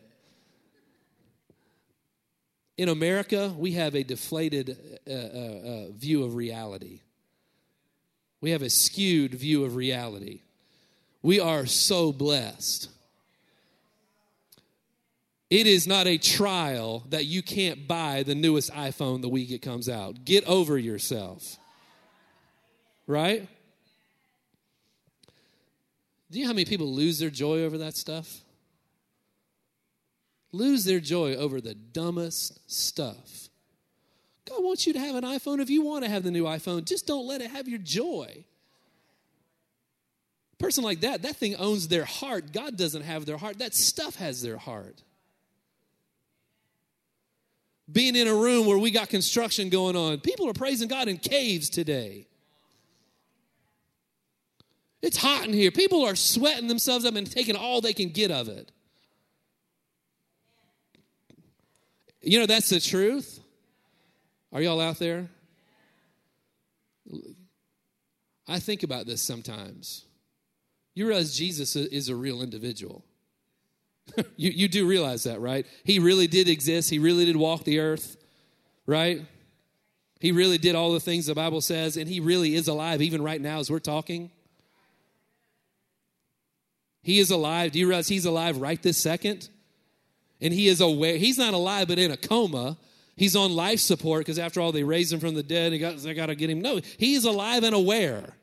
In America, we have a deflated uh, uh, uh, view of reality. We have a skewed view of reality. We are so blessed. It is not a trial that you can't buy the newest iPhone the week it comes out. Get over yourself. Right? Do you know how many people lose their joy over that stuff? Lose their joy over the dumbest stuff. God wants you to have an iPhone. If you want to have the new iPhone, just don't let it have your joy. A person like that, that thing owns their heart. God doesn't have their heart. That stuff has their heart. Being in a room where we got construction going on, people are praising God in caves today. It's hot in here. People are sweating themselves up and taking all they can get of it. You know, that's the truth. Are y'all out there? I think about this sometimes. You realize Jesus is a real individual. you, you do realize that, right? He really did exist. He really did walk the earth, right? He really did all the things the Bible says, and he really is alive even right now as we're talking. He is alive. Do you realize he's alive right this second? And he is aware. He's not alive, but in a coma. He's on life support because after all, they raised him from the dead. Got, they got to get him. No, he's alive and aware.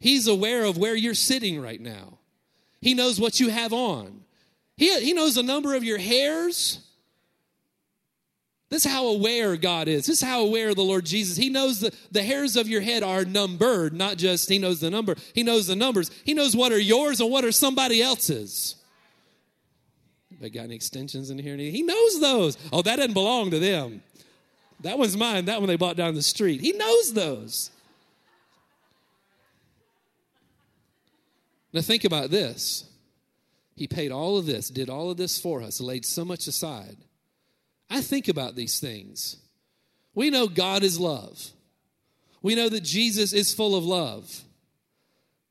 He's aware of where you're sitting right now. He knows what you have on. He, he knows the number of your hairs. This is how aware God is. This is how aware the Lord Jesus. He knows that the hairs of your head are numbered, not just He knows the number. He knows the numbers. He knows what are yours and what are somebody else's. They got any extensions in here? He knows those. Oh, that doesn't belong to them. That one's mine. That one they bought down the street. He knows those. Now think about this. He paid all of this, did all of this for us, laid so much aside. I think about these things. We know God is love. We know that Jesus is full of love.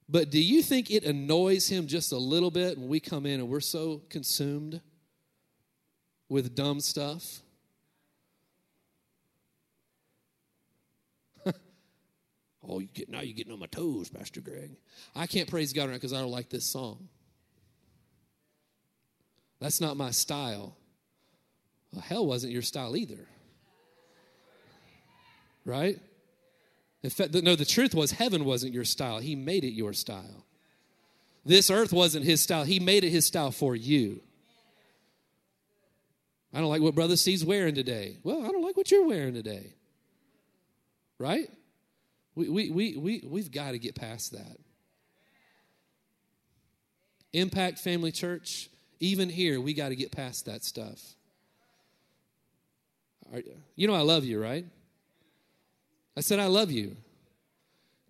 But do you think it annoys him just a little bit when we come in and we're so consumed with dumb stuff? oh, you get now you're getting on my toes, Pastor Greg. I can't praise God right because I don't like this song. That's not my style. Well, hell wasn't your style either. Right? In fact, no, the truth was heaven wasn't your style. He made it your style. This earth wasn't his style. He made it his style for you. I don't like what Brother Steve's wearing today. Well, I don't like what you're wearing today. Right? We, we, we, we, we've got to get past that. Impact Family Church, even here, we got to get past that stuff. You know, I love you, right? I said, I love you.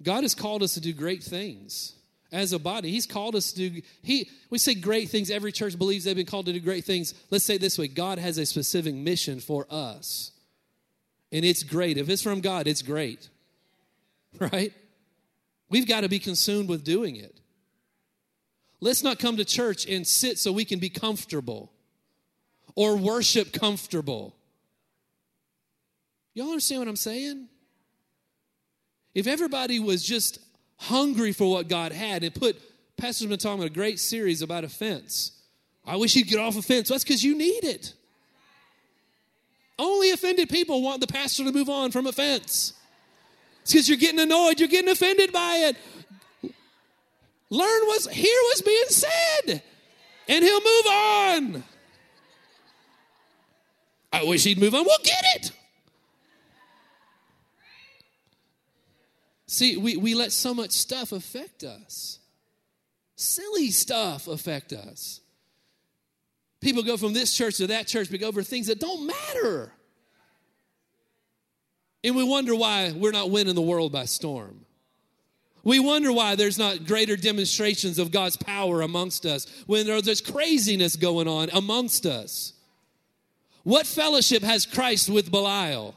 God has called us to do great things as a body. He's called us to do, he, we say great things. Every church believes they've been called to do great things. Let's say this way God has a specific mission for us. And it's great. If it's from God, it's great. Right? We've got to be consumed with doing it. Let's not come to church and sit so we can be comfortable or worship comfortable. Y'all understand what I'm saying? If everybody was just hungry for what God had and put, Pastor's been talking about a great series about offense. I wish he'd get off offense. That's because you need it. Only offended people want the pastor to move on from offense. It's because you're getting annoyed, you're getting offended by it. Learn what's hear what's being said, and he'll move on. I wish he'd move on. We'll get it. See, we, we let so much stuff affect us. Silly stuff affect us. People go from this church to that church, but go over things that don't matter. And we wonder why we're not winning the world by storm. We wonder why there's not greater demonstrations of God's power amongst us when there's craziness going on amongst us. What fellowship has Christ with Belial?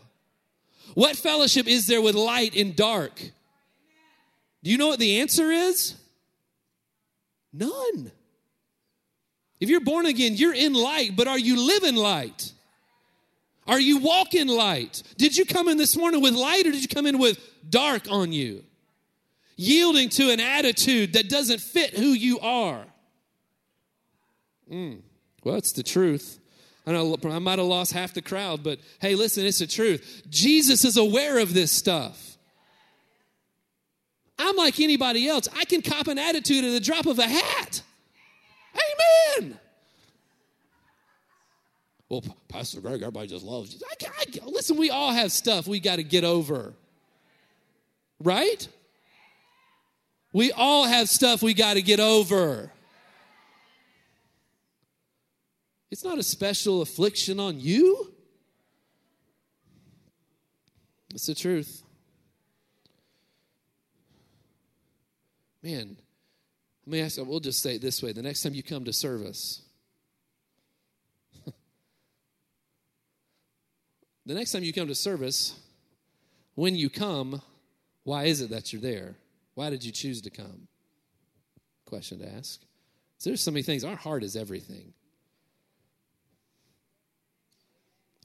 What fellowship is there with light and dark? Do you know what the answer is? None. If you're born again, you're in light, but are you living light? Are you walking light? Did you come in this morning with light or did you come in with dark on you? Yielding to an attitude that doesn't fit who you are. Mm. Well, it's the truth. I know I might have lost half the crowd, but hey, listen, it's the truth. Jesus is aware of this stuff. I'm like anybody else. I can cop an attitude at the drop of a hat. Amen. Well, Pastor Greg, everybody just loves you. I, I, listen, we all have stuff we got to get over. Right? We all have stuff we got to get over. It's not a special affliction on you. It's the truth. Man, let me ask you, we'll just say it this way the next time you come to service, the next time you come to service, when you come, why is it that you're there? Why did you choose to come? Question to ask. So there's so many things. Our heart is everything.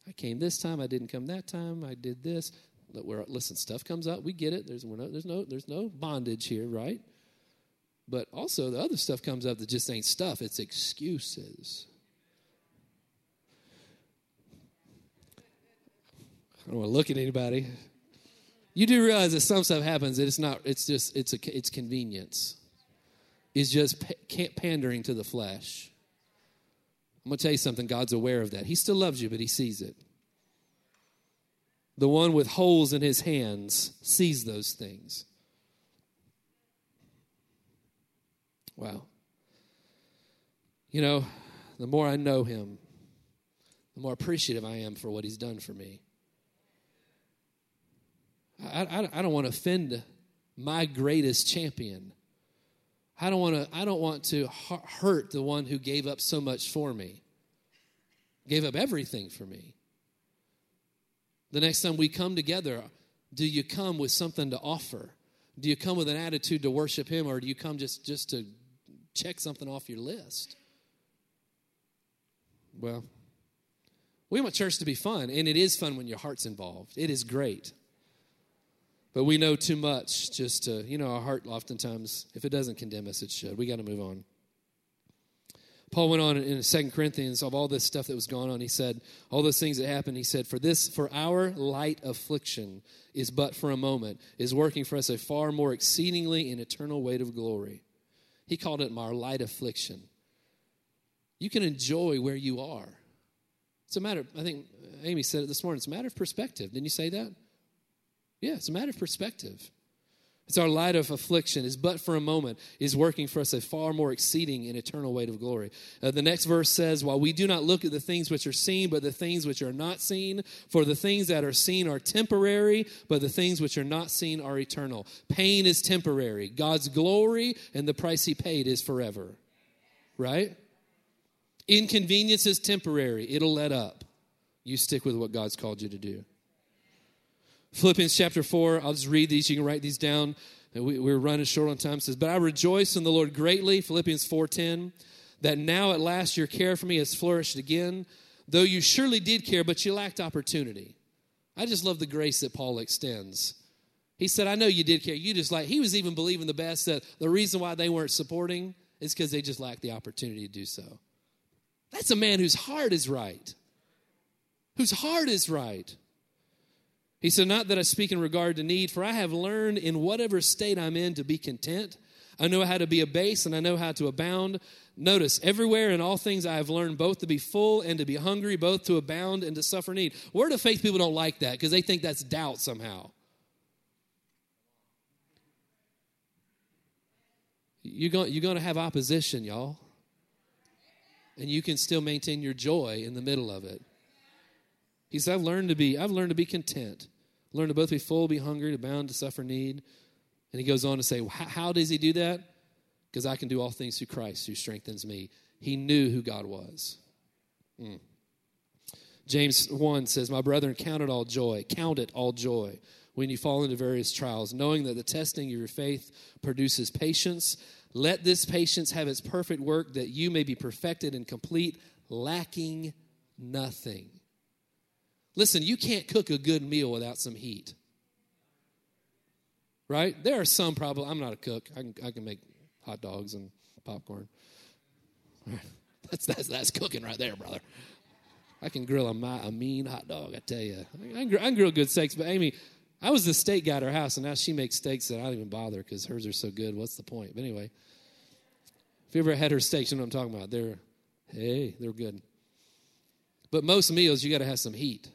I came this time. I didn't come that time. I did this. Listen, stuff comes up. We get it. There's, no, there's no, there's no bondage here, right? But also, the other stuff comes up that just ain't stuff, it's excuses. I don't want to look at anybody. You do realize that some stuff happens that it's not, it's just, it's, a, it's convenience. It's just pandering to the flesh. I'm going to tell you something. God's aware of that. He still loves you, but He sees it. The one with holes in his hands sees those things. Wow. You know, the more I know him, the more appreciative I am for what he's done for me. I, I, I don't want to offend my greatest champion. I don't want to, I don't want to hurt the one who gave up so much for me, gave up everything for me. The next time we come together, do you come with something to offer? Do you come with an attitude to worship him, or do you come just, just to check something off your list. Well, we want church to be fun, and it is fun when your heart's involved. It is great. But we know too much just to, you know, our heart oftentimes, if it doesn't condemn us, it should. We got to move on. Paul went on in Second Corinthians of all this stuff that was going on. He said, all those things that happened, he said, For this, for our light affliction is but for a moment, is working for us a far more exceedingly and eternal weight of glory. He called it our light affliction. You can enjoy where you are. It's a matter, I think Amy said it this morning, it's a matter of perspective. Didn't you say that? Yeah, it's a matter of perspective. It's our light of affliction, is but for a moment, is working for us a far more exceeding and eternal weight of glory. Uh, the next verse says, While we do not look at the things which are seen, but the things which are not seen, for the things that are seen are temporary, but the things which are not seen are eternal. Pain is temporary. God's glory and the price he paid is forever. Right? Inconvenience is temporary, it'll let up. You stick with what God's called you to do. Philippians chapter 4, I'll just read these. You can write these down. We, we're running short on time. It says, But I rejoice in the Lord greatly, Philippians 4.10, that now at last your care for me has flourished again, though you surely did care, but you lacked opportunity. I just love the grace that Paul extends. He said, I know you did care. You just like, he was even believing the best that the reason why they weren't supporting is because they just lacked the opportunity to do so. That's a man whose heart is right. Whose heart is right. He said, Not that I speak in regard to need, for I have learned in whatever state I'm in to be content. I know how to be abased and I know how to abound. Notice, everywhere in all things I have learned both to be full and to be hungry, both to abound and to suffer need. Word of faith people don't like that because they think that's doubt somehow. You're going, you're going to have opposition, y'all. And you can still maintain your joy in the middle of it. He said, I've learned to be, I've learned to be content. Learn to both be full, be hungry, to bound, to suffer need. And he goes on to say, How does he do that? Because I can do all things through Christ who strengthens me. He knew who God was. Mm. James 1 says, My brethren, count it all joy. Count it all joy when you fall into various trials, knowing that the testing of your faith produces patience. Let this patience have its perfect work, that you may be perfected and complete, lacking nothing. Listen, you can't cook a good meal without some heat. Right? There are some probably, I'm not a cook. I can, I can make hot dogs and popcorn. That's, that's, that's cooking right there, brother. I can grill a, a mean hot dog, I tell you. I can, I can grill good steaks, but Amy, I was the steak guy at her house, and now she makes steaks that I don't even bother because hers are so good. What's the point? But anyway, if you ever had her steaks, you know what I'm talking about. They're, hey, they're good. But most meals, you got to have some heat.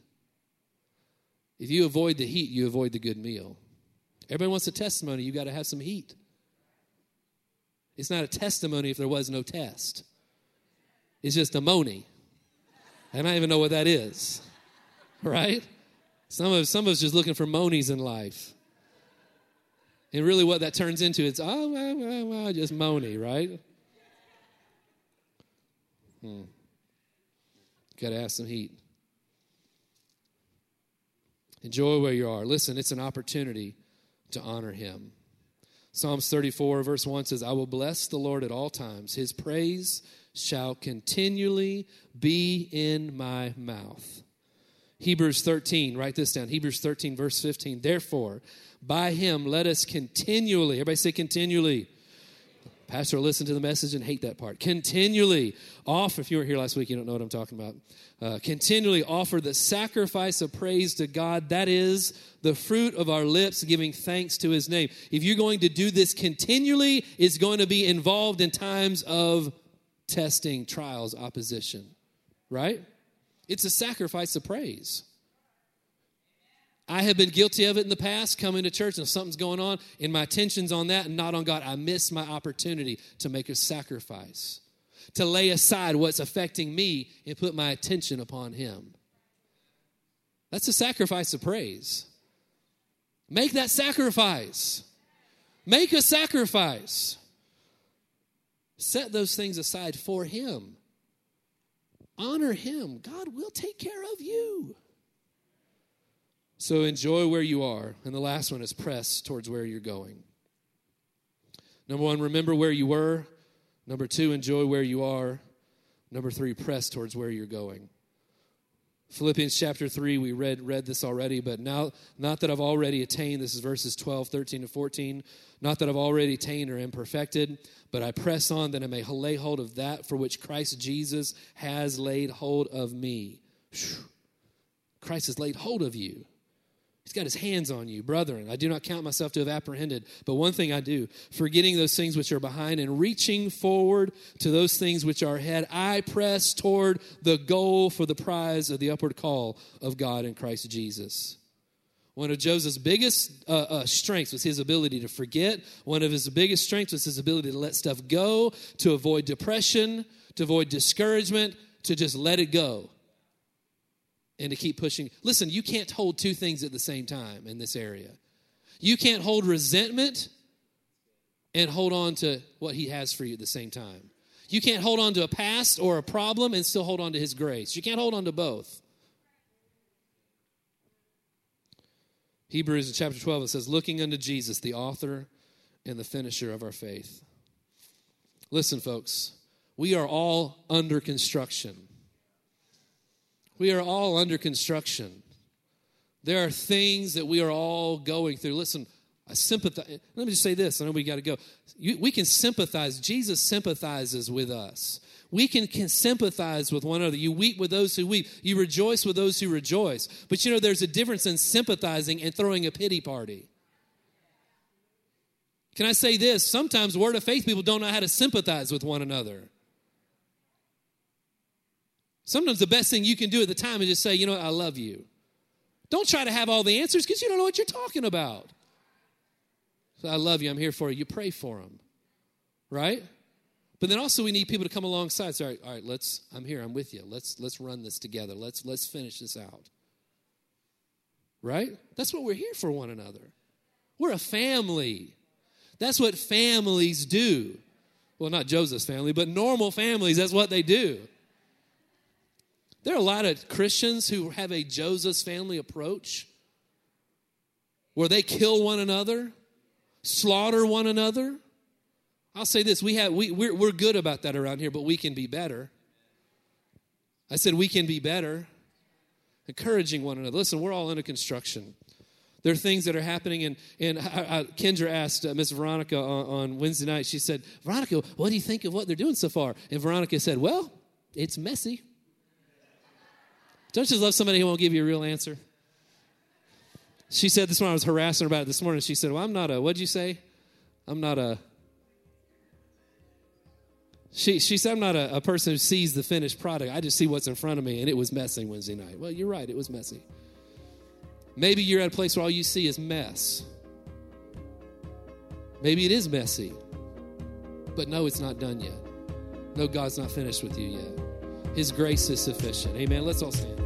If you avoid the heat, you avoid the good meal. Everybody wants a testimony, you got to have some heat. It's not a testimony if there was no test. It's just a money. I don't even know what that is. Right? Some of, some of us just looking for monies in life. And really what that turns into is, oh, just money, right? Hmm. Got to have some heat. Enjoy where you are. Listen, it's an opportunity to honor him. Psalms 34, verse 1 says, I will bless the Lord at all times. His praise shall continually be in my mouth. Hebrews 13, write this down. Hebrews 13, verse 15. Therefore, by him let us continually, everybody say continually, Pastor listen to the message and hate that part. Continually offer, if you were here last week, you don't know what I'm talking about. Uh, continually offer the sacrifice of praise to God. That is the fruit of our lips, giving thanks to his name. If you're going to do this continually, it's going to be involved in times of testing, trials, opposition, right? It's a sacrifice of praise. I have been guilty of it in the past, coming to church and something's going on, and my attention's on that and not on God. I miss my opportunity to make a sacrifice, to lay aside what's affecting me and put my attention upon Him. That's a sacrifice of praise. Make that sacrifice. Make a sacrifice. Set those things aside for Him. Honor Him. God will take care of you. So enjoy where you are. And the last one is press towards where you're going. Number one, remember where you were. Number two, enjoy where you are. Number three, press towards where you're going. Philippians chapter 3, we read, read this already, but now, not that I've already attained, this is verses 12, 13, and 14. Not that I've already attained or am perfected, but I press on that I may lay hold of that for which Christ Jesus has laid hold of me. Whew. Christ has laid hold of you. He's got his hands on you, brethren. I do not count myself to have apprehended, but one thing I do, forgetting those things which are behind and reaching forward to those things which are ahead, I press toward the goal for the prize of the upward call of God in Christ Jesus. One of Joseph's biggest uh, uh, strengths was his ability to forget. One of his biggest strengths was his ability to let stuff go, to avoid depression, to avoid discouragement, to just let it go and to keep pushing. Listen, you can't hold two things at the same time in this area. You can't hold resentment and hold on to what He has for you at the same time. You can't hold on to a past or a problem and still hold on to His grace. You can't hold on to both. Hebrews chapter 12, it says, Looking unto Jesus, the author and the finisher of our faith. Listen, folks, we are all under construction. We are all under construction. There are things that we are all going through. Listen, I sympathize. Let me just say this. I know we got to go. You, we can sympathize. Jesus sympathizes with us. We can, can sympathize with one another. You weep with those who weep. You rejoice with those who rejoice. But you know, there's a difference in sympathizing and throwing a pity party. Can I say this? Sometimes word of faith people don't know how to sympathize with one another. Sometimes the best thing you can do at the time is just say, you know I love you. Don't try to have all the answers because you don't know what you're talking about. So I love you. I'm here for you. You pray for them, right? But then also we need people to come alongside. So, all right, all right, let's. I'm here. I'm with you. Let's let's run this together. Let's let's finish this out. Right? That's what we're here for one another. We're a family. That's what families do. Well, not Joseph's family, but normal families. That's what they do. There are a lot of Christians who have a Joseph's family approach where they kill one another, slaughter one another. I'll say this we have, we, we're, we're good about that around here, but we can be better. I said we can be better, encouraging one another. Listen, we're all under construction. There are things that are happening, and, and I, I, Kendra asked uh, Miss Veronica on, on Wednesday night, she said, Veronica, what do you think of what they're doing so far? And Veronica said, Well, it's messy. Don't you love somebody who won't give you a real answer? She said this when I was harassing her about it this morning. She said, Well, I'm not a, what'd you say? I'm not a, she, she said, I'm not a, a person who sees the finished product. I just see what's in front of me, and it was messy Wednesday night. Well, you're right, it was messy. Maybe you're at a place where all you see is mess. Maybe it is messy, but no, it's not done yet. No, God's not finished with you yet. His grace is sufficient. Amen. Let's all stand.